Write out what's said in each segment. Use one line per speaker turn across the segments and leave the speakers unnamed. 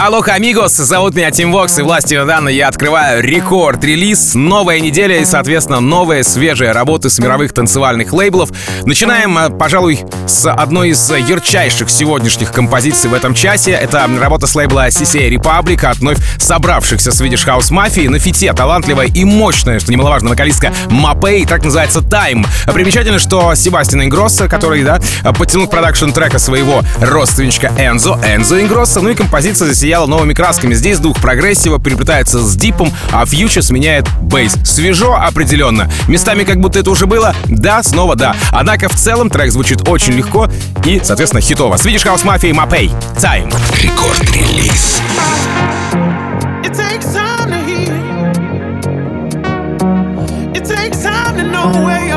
Aloha, amigos, зовут меня Тим Вокс, и властью данной я открываю Record Release, новая неделя и, соответственно, новые свежие работы с мировых танцевальных лейблов. Начинаем, э, пожалуй, с одной из ярчайших сегодняшних композиций в этом часе. Это работа с лейбла SSA Republic от вновь собравшихся Swedish House Mafia на фите талантливая и мощная, что немаловажно, вокалистка Mapei, так называется Time. Примечательно, что Себастьян Ингросса, который, да, подтянул продакшн трека своего родственничка Энзо, Энзо Ингросса, ну и композиция засияла засияла новыми красками. Здесь дух прогрессива переплетается с deep ом, а future сменяет bass. Свежо определенно. Местами как будто это уже было. Да, снова да. Однако в целом трек звучит очень легко и, соответственно, хитово. Swedish House Mafia и Mapei. Time.
Record Release.
where your heart is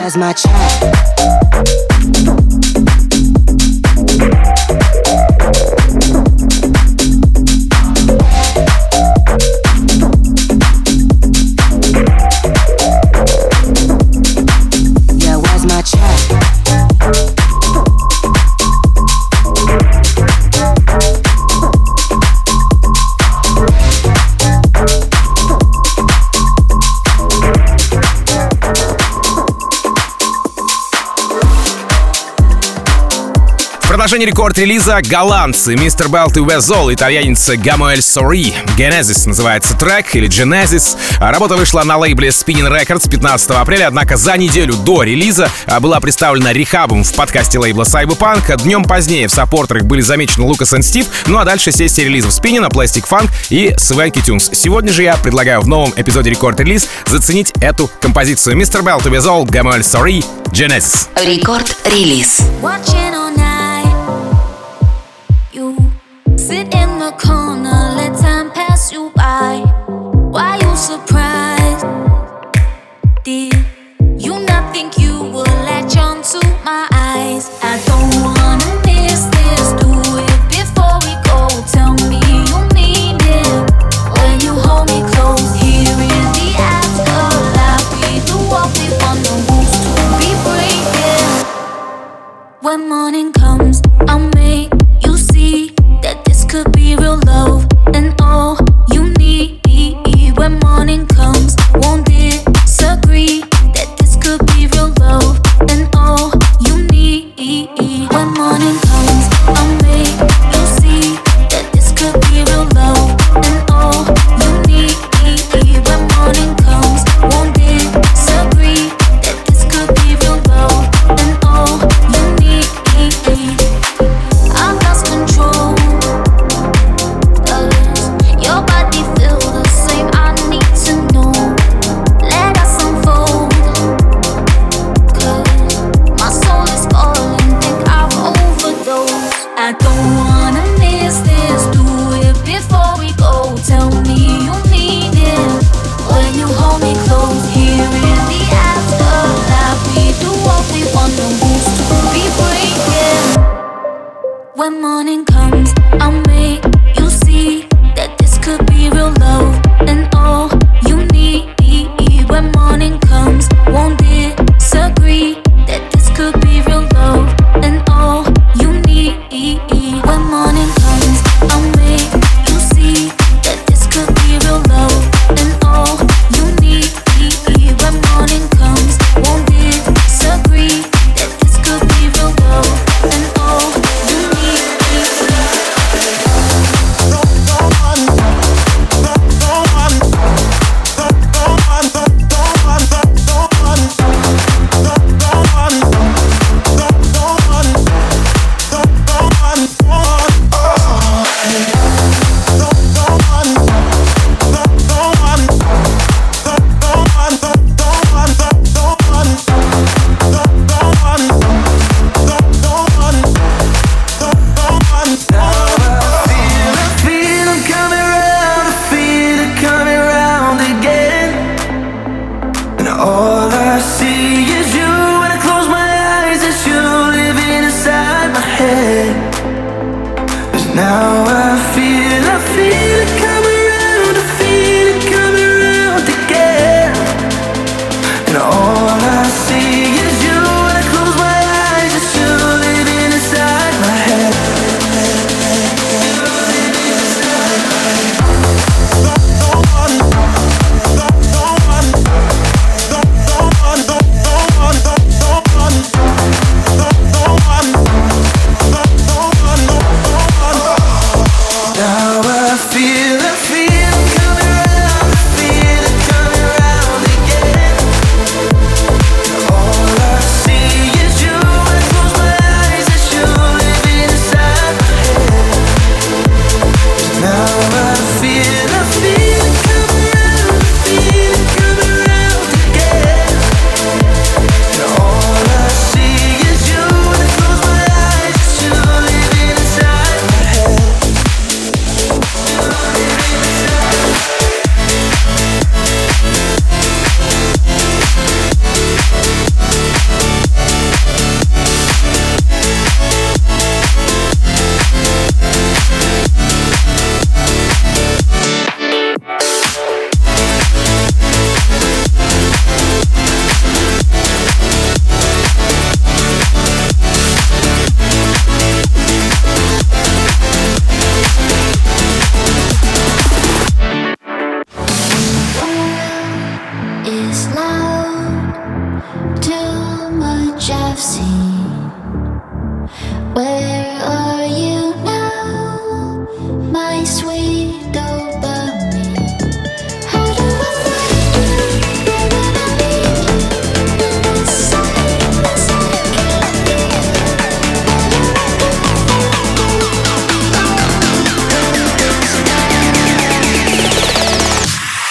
as my child. продолжение Record
Release а голландцы Mr. Belt и Wezol, итальянец Gamuel Sori. Genesis называется трек, или Genesis. А работа вышла на лейбле Spinnin' Records 15 апреля, однако за неделю до релиза а, была представлена R3hab ом в подкасте лейбла Cyberpunk. Днем позднее в саппортерах были замечены Лукас и Стив, ну а дальше сессия релизов Spinnin' а, Plastic Funk и Swanky Tunes. Сегодня же я предлагаю в новом эпизоде рекорд-релиз заценить эту композицию. Mr. Belt и Wezol, Gamuel Sori, Genesis.
Рекорд-релиз.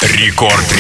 Рекорд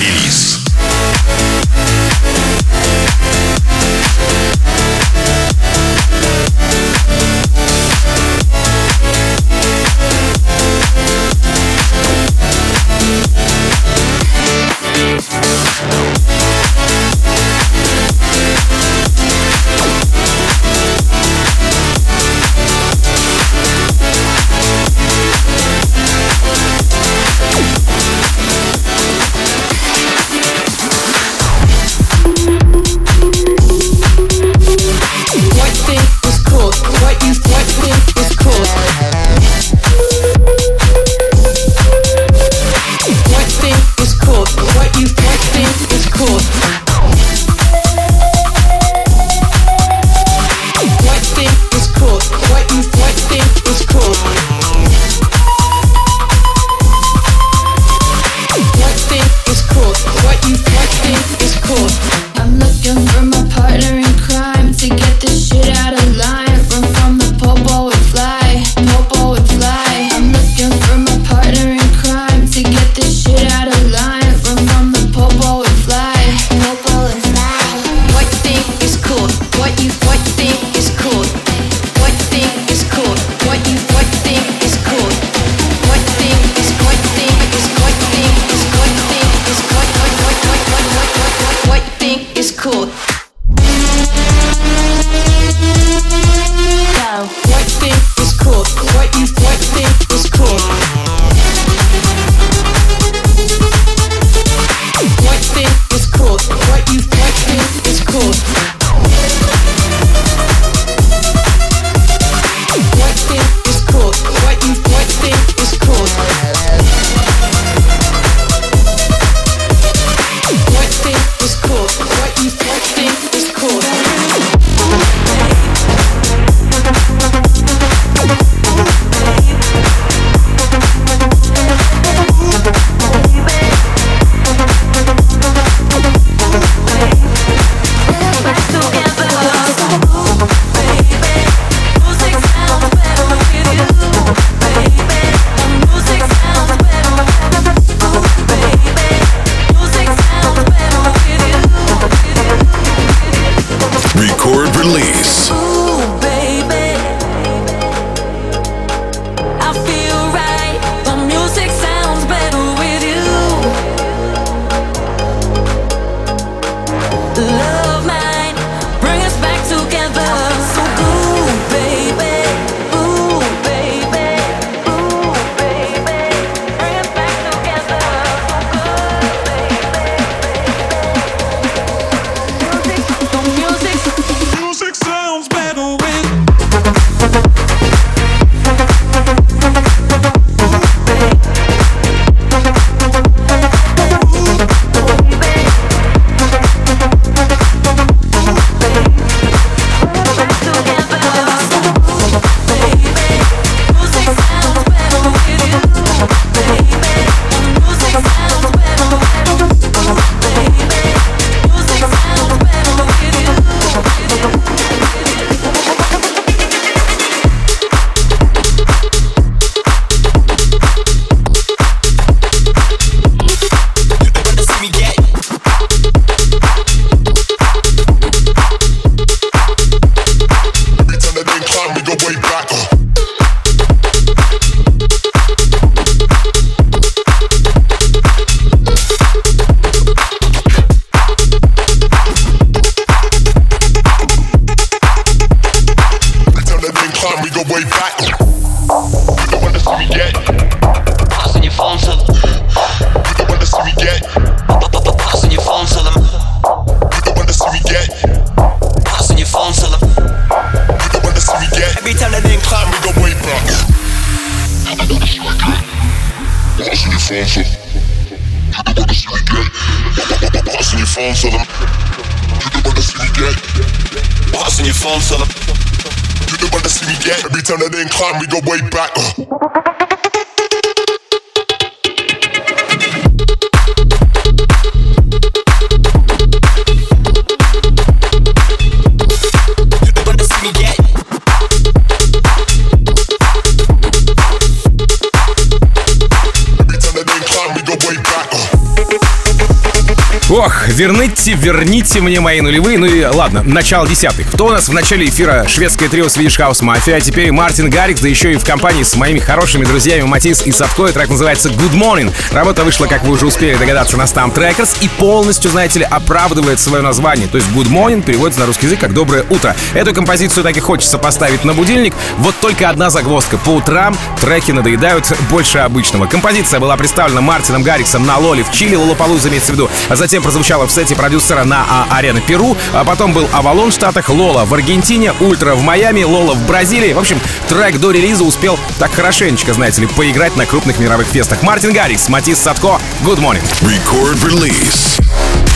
верните, верните мне мои нулевые. Ну и ладно, начало десятых. Кто у нас в начале эфира шведское трио Swedish House Mafia, а теперь Мартин Гаррикс, да еще и в компании с моими хорошими друзьями Матис и Садко. И трек называется Good Morning. Работа вышла, как вы уже успели догадаться, на STMPD RCRDS и полностью, знаете ли, оправдывает свое название. То есть Good Morning переводится на русский язык как «Доброе утро». Эту композицию так и хочется поставить на будильник. Вот только одна загвоздка. По утрам треки надоедают больше обычного. Композиция была представлена Мартином Гарриксом на Лоле в Чили, Лолопалуза имеется в виду, а затем прозвучала в сете продюсера на а, Арена Перу, а потом был Авалон в Штатах, Лола в Аргентине, Ультра в Майами, Лола в Бразилии. В общем, трек до релиза успел так хорошенечко, знаете ли, поиграть на крупных мировых фестах. Мартин Гаррикс, Матис Садко, Good Morning.
Record release.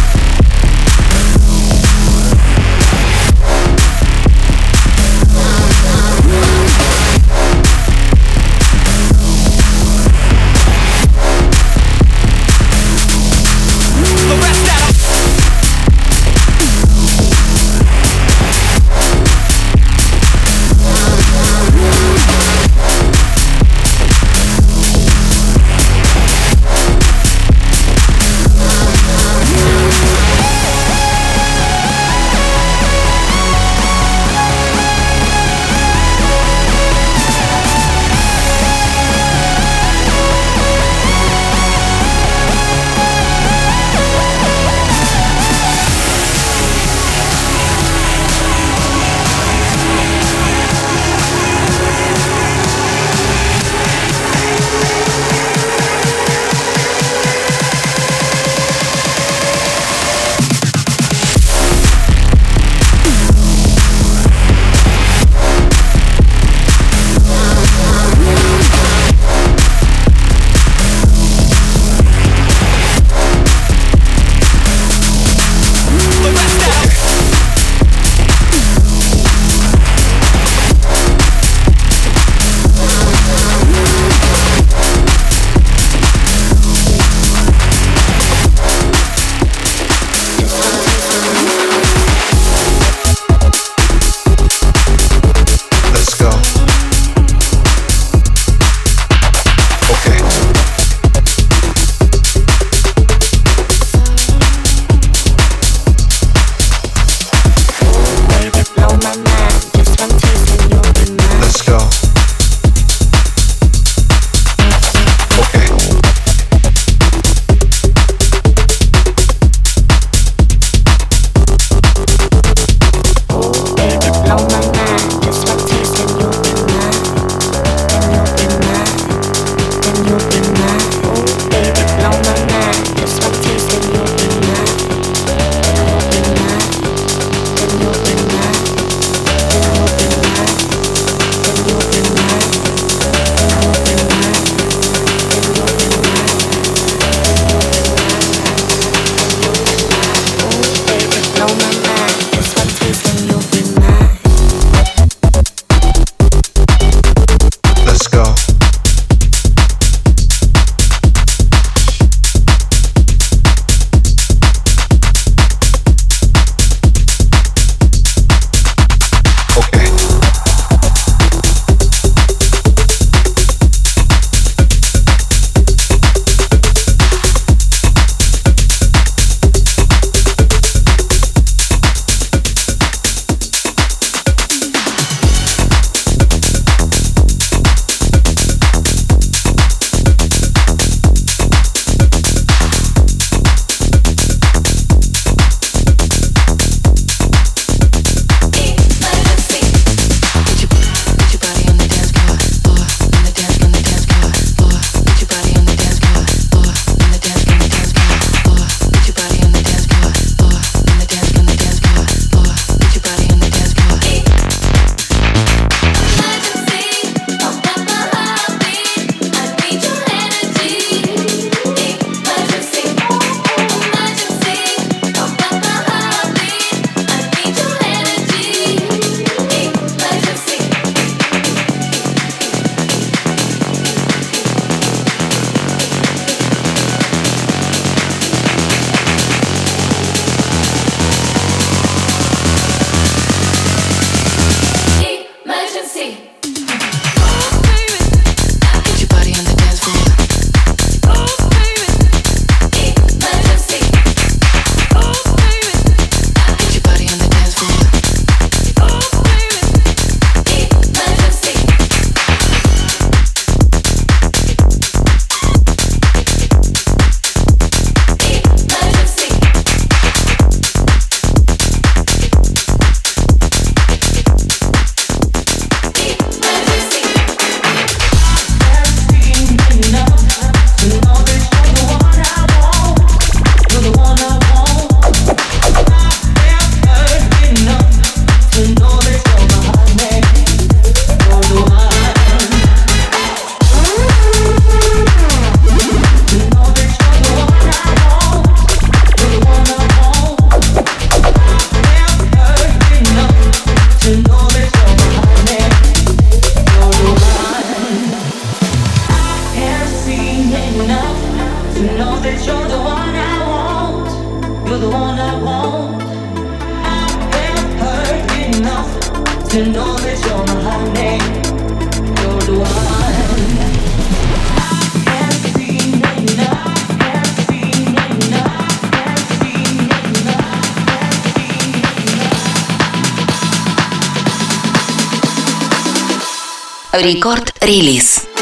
Рекорд релиз.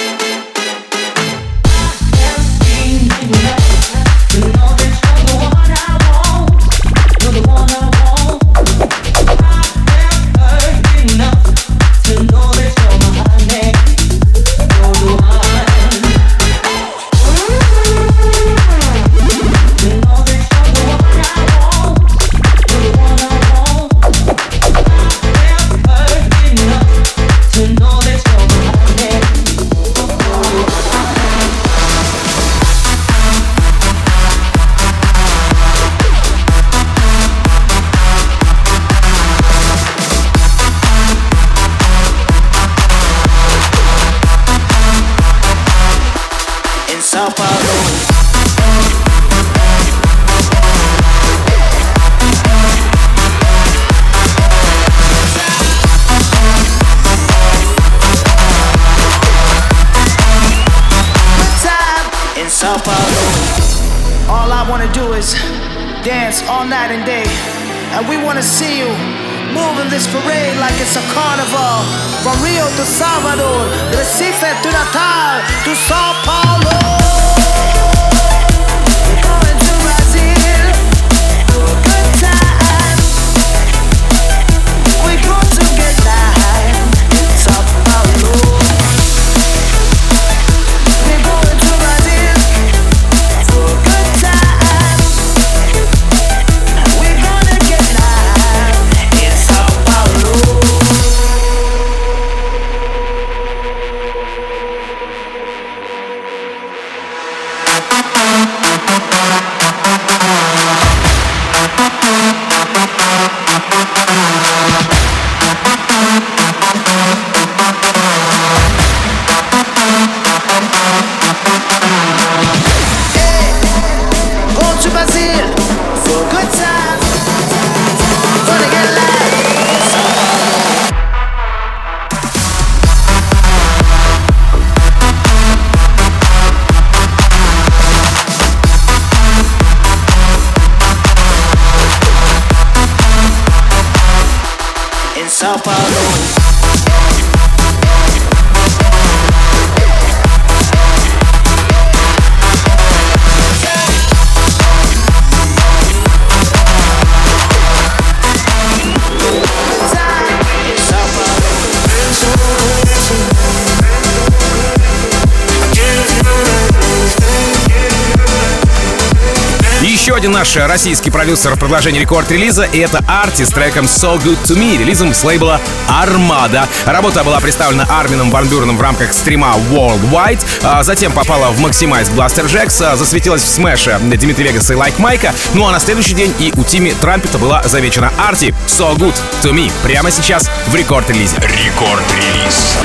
российский продюсер продолжения рекорд-релиза, и это Арти с треком So Good To Me, релизом с лейбла Армада. Работа была представлена Армином Ван Бюреном в рамках стрима Worldwide, а затем попала в Maximize Бластер Джекса, засветилась в смеше Димитри Вегаса и Лайк Майка, ну а на следующий день и у Тими Трампета была замечена Арти So Good To Me прямо сейчас в рекорд-релизе.
Рекорд-релиз.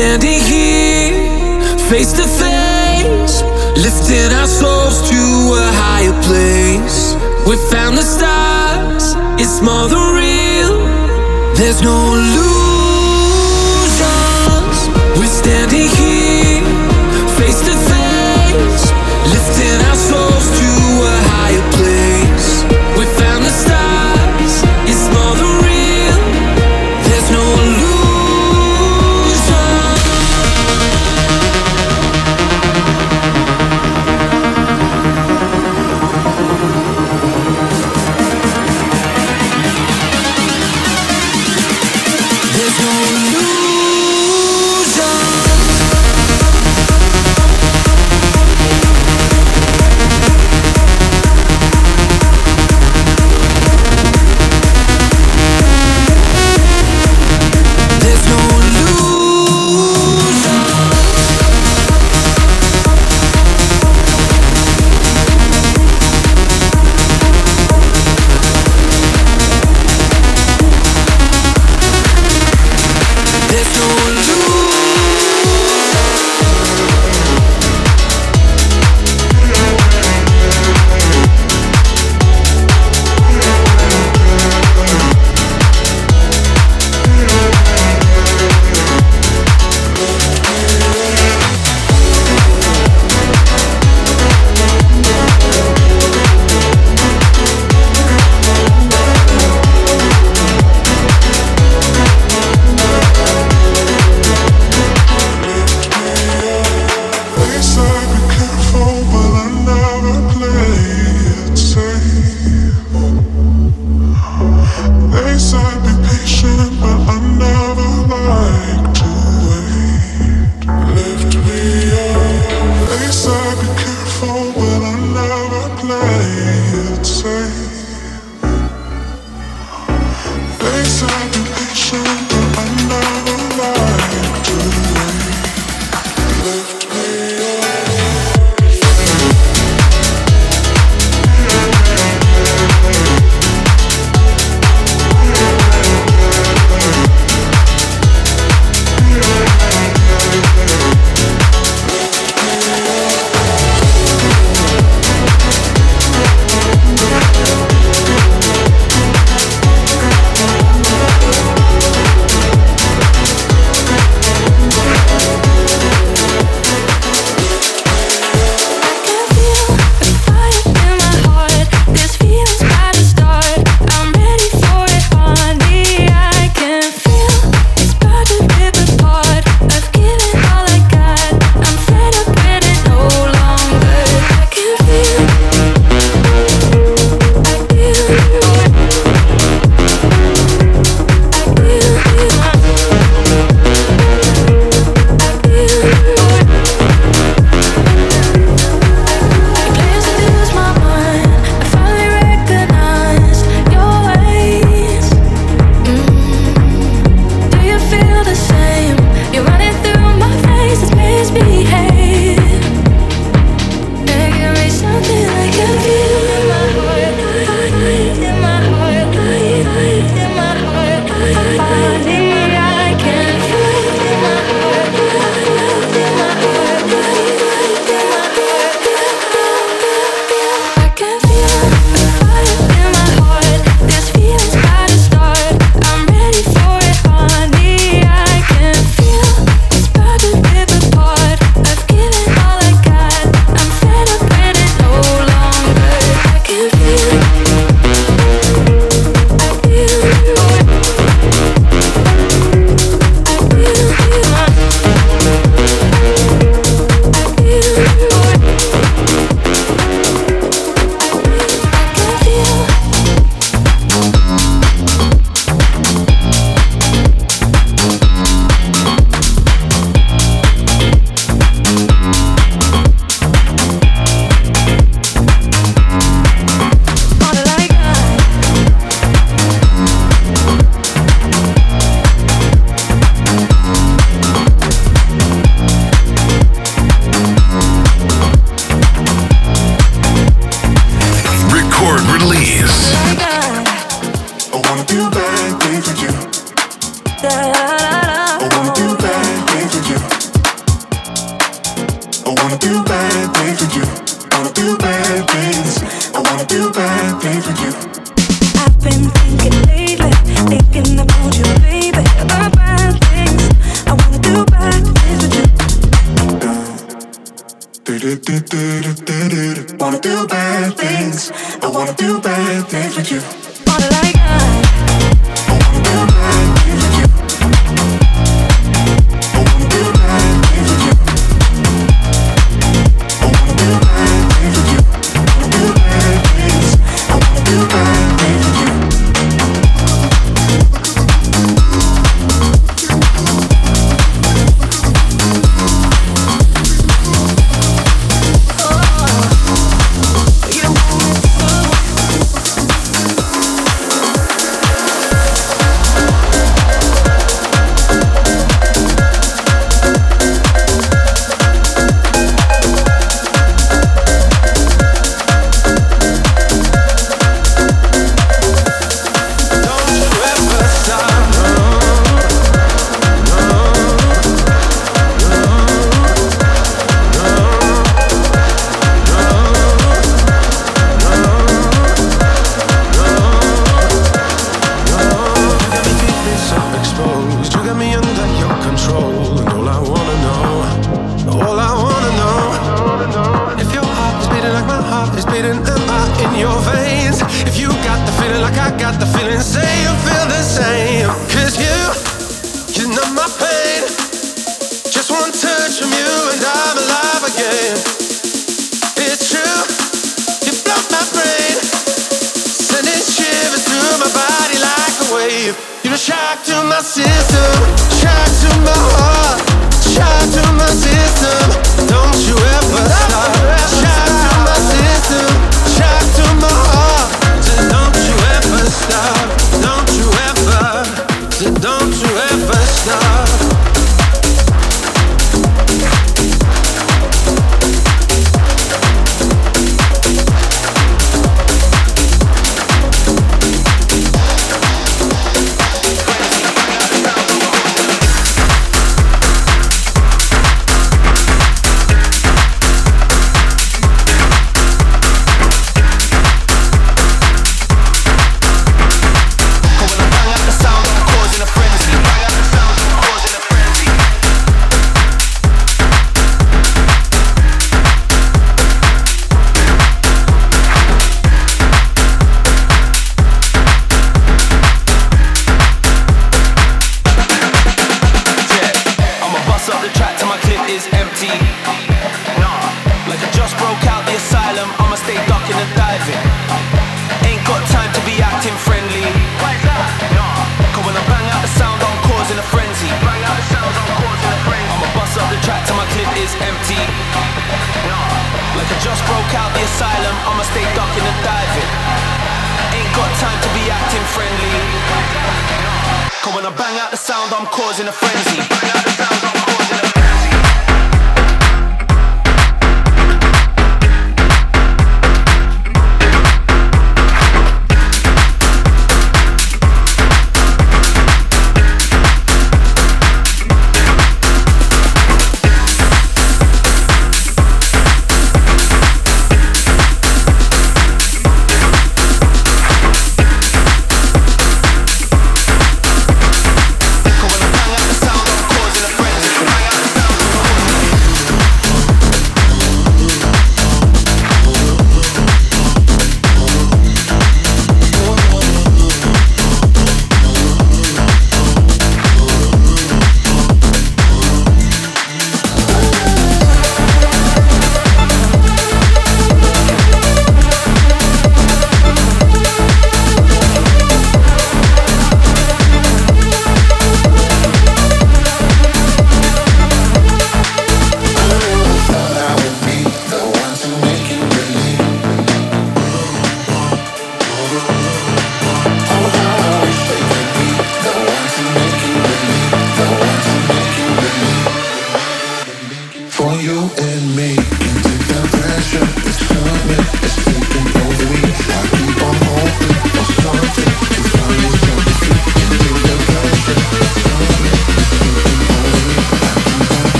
Standing here, face to face, lifting our souls to a higher place. We found the stars, it's more than real. There's no illusions.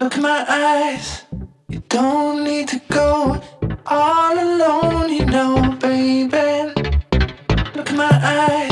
Look in my eyes. You don't need to go all alone, you know, baby. Look in my eyes.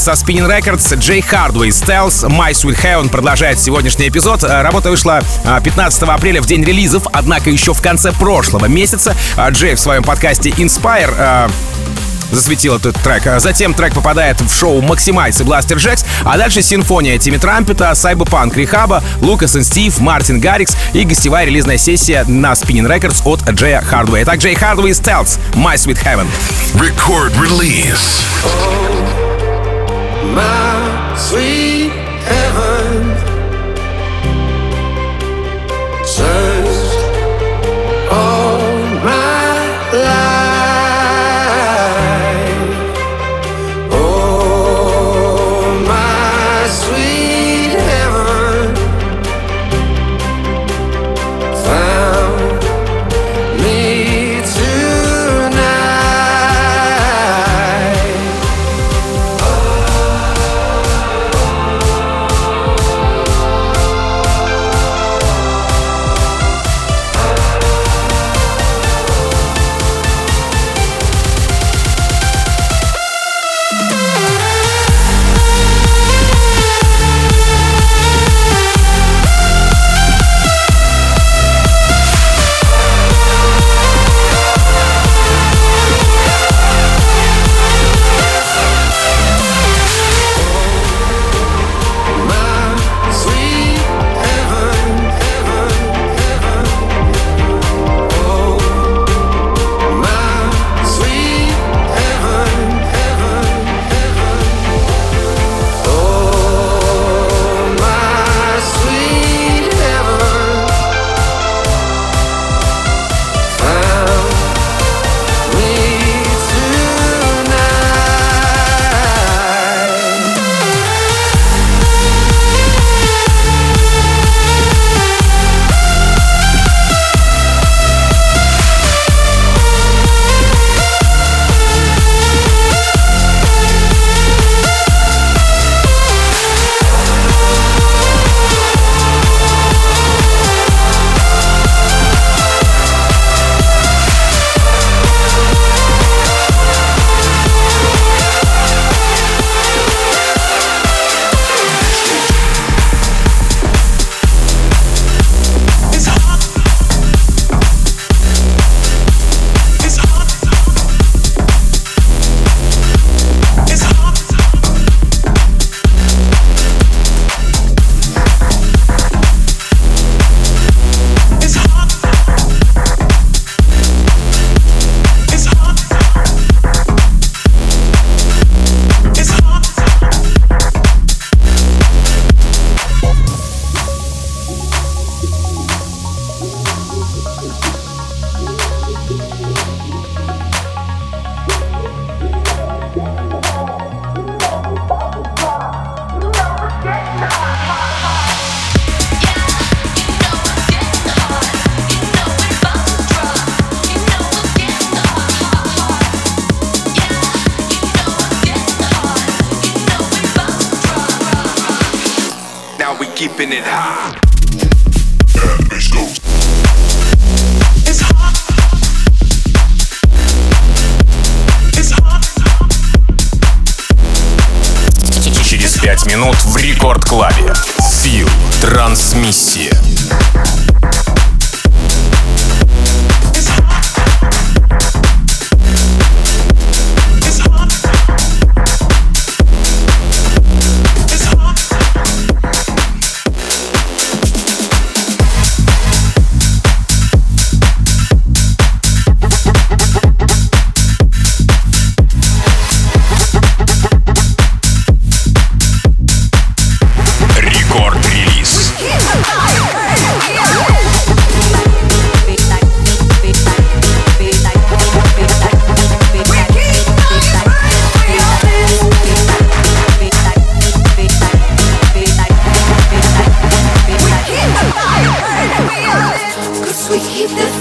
Релиз со Spinning Records Джей Hardway Stealth My Sweet Heaven продолжает сегодняшний эпизод. Э, Работа вышла э, 15 апреля в день релизов, однако еще в конце прошлого месяца э, Джей в своем подкасте Inspire э, засветил этот трек. Затем трек попадает в шоу Maximize и Blaster Jacks, а дальше симфония Тимми Трампета, Сайбопанк Рихаба, Лукас и Стив, Мартин Гаррикс и гостевая релизная сессия на Spinning Records от Джея Хардвей. Итак, Джей Хардвей Stealth My Sweet Heaven.
Record release.
My sweet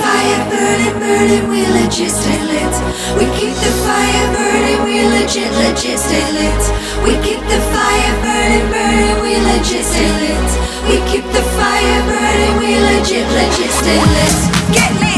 fire burning, burning, we legit stay lit. We keep the fire burning, we legit, legit stay lit. We keep the fire burning, burning, we legit stay lit. We keep the fire burning, we legit, legit stay lit. Get lit.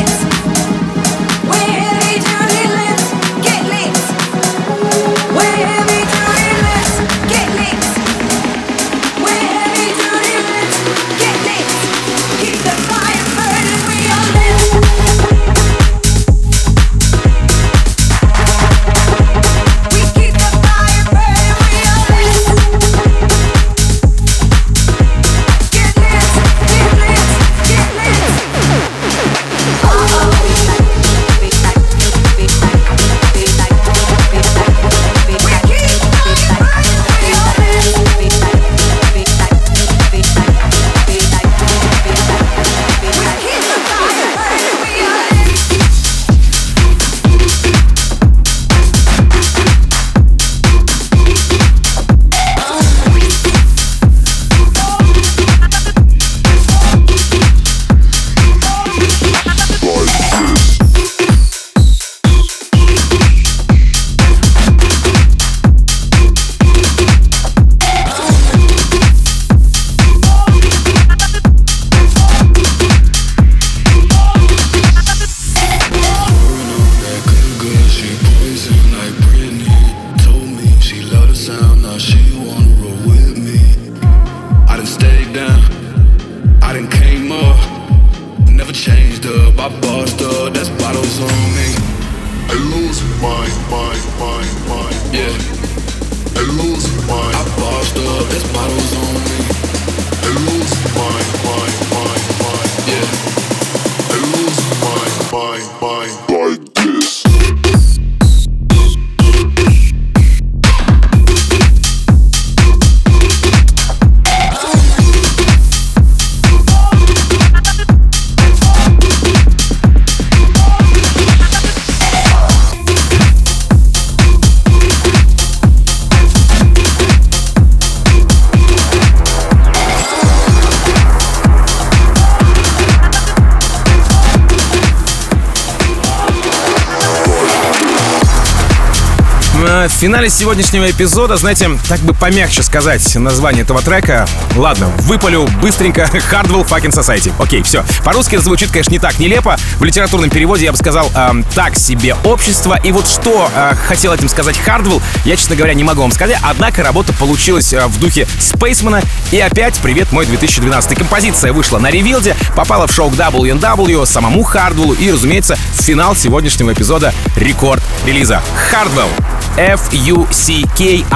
Финале сегодняшнего эпизода, знаете, так бы помягче сказать название этого трека. Ладно, выпалю быстренько Hardwell Fucking Society. Окей, все. По-русски это звучит, конечно, не так нелепо. В литературном переводе я бы сказал эм, «так себе общество». И вот что э, хотел этим сказать Hardwell, я, честно говоря, не могу вам сказать. Однако работа получилась э, в духе Спейсмана. И опять привет мой 2012 композиция вышла на ревилде, попала в шоу к WNW, самому Хардвеллу и, разумеется, финал сегодняшнего эпизода рекорд релиза. Hardwell. F-U-C-K-I-N-G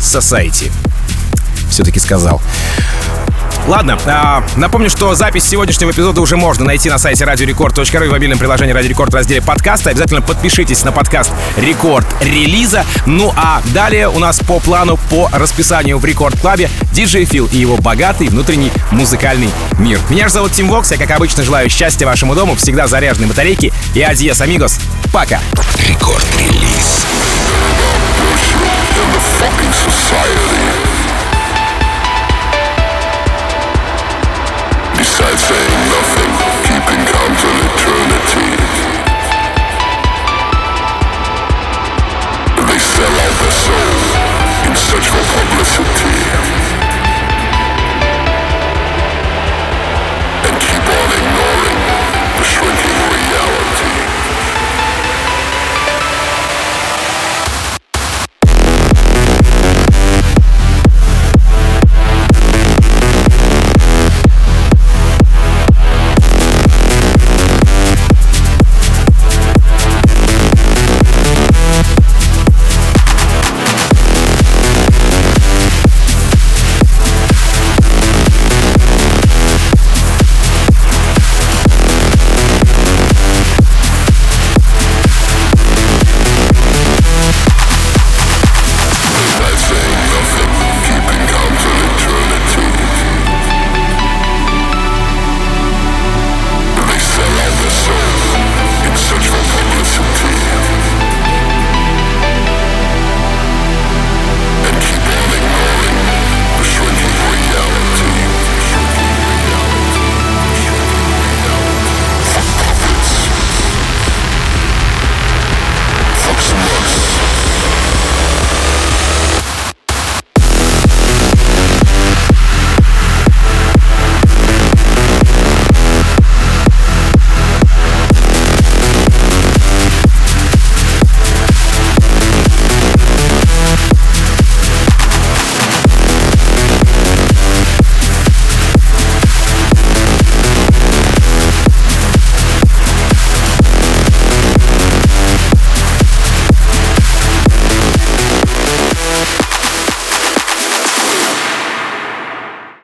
Society. Все-таки сказал. Ладно, а, напомню, что запись сегодняшнего эпизода уже можно найти на сайте radiorecord.ru и в мобильном приложении Radio Record в разделе подкаста. Обязательно подпишитесь на подкаст Рекорд релиза. Ну а далее у нас по плану, по расписанию в Рекорд Клабе диджей Фил и его богатый внутренний музыкальный мир. Меня же зовут Тим Вокс, я как обычно желаю счастья вашему дому, всегда заряженной батарейки и adiós, amigos. Пока.
Рекорд релиз. Besides I think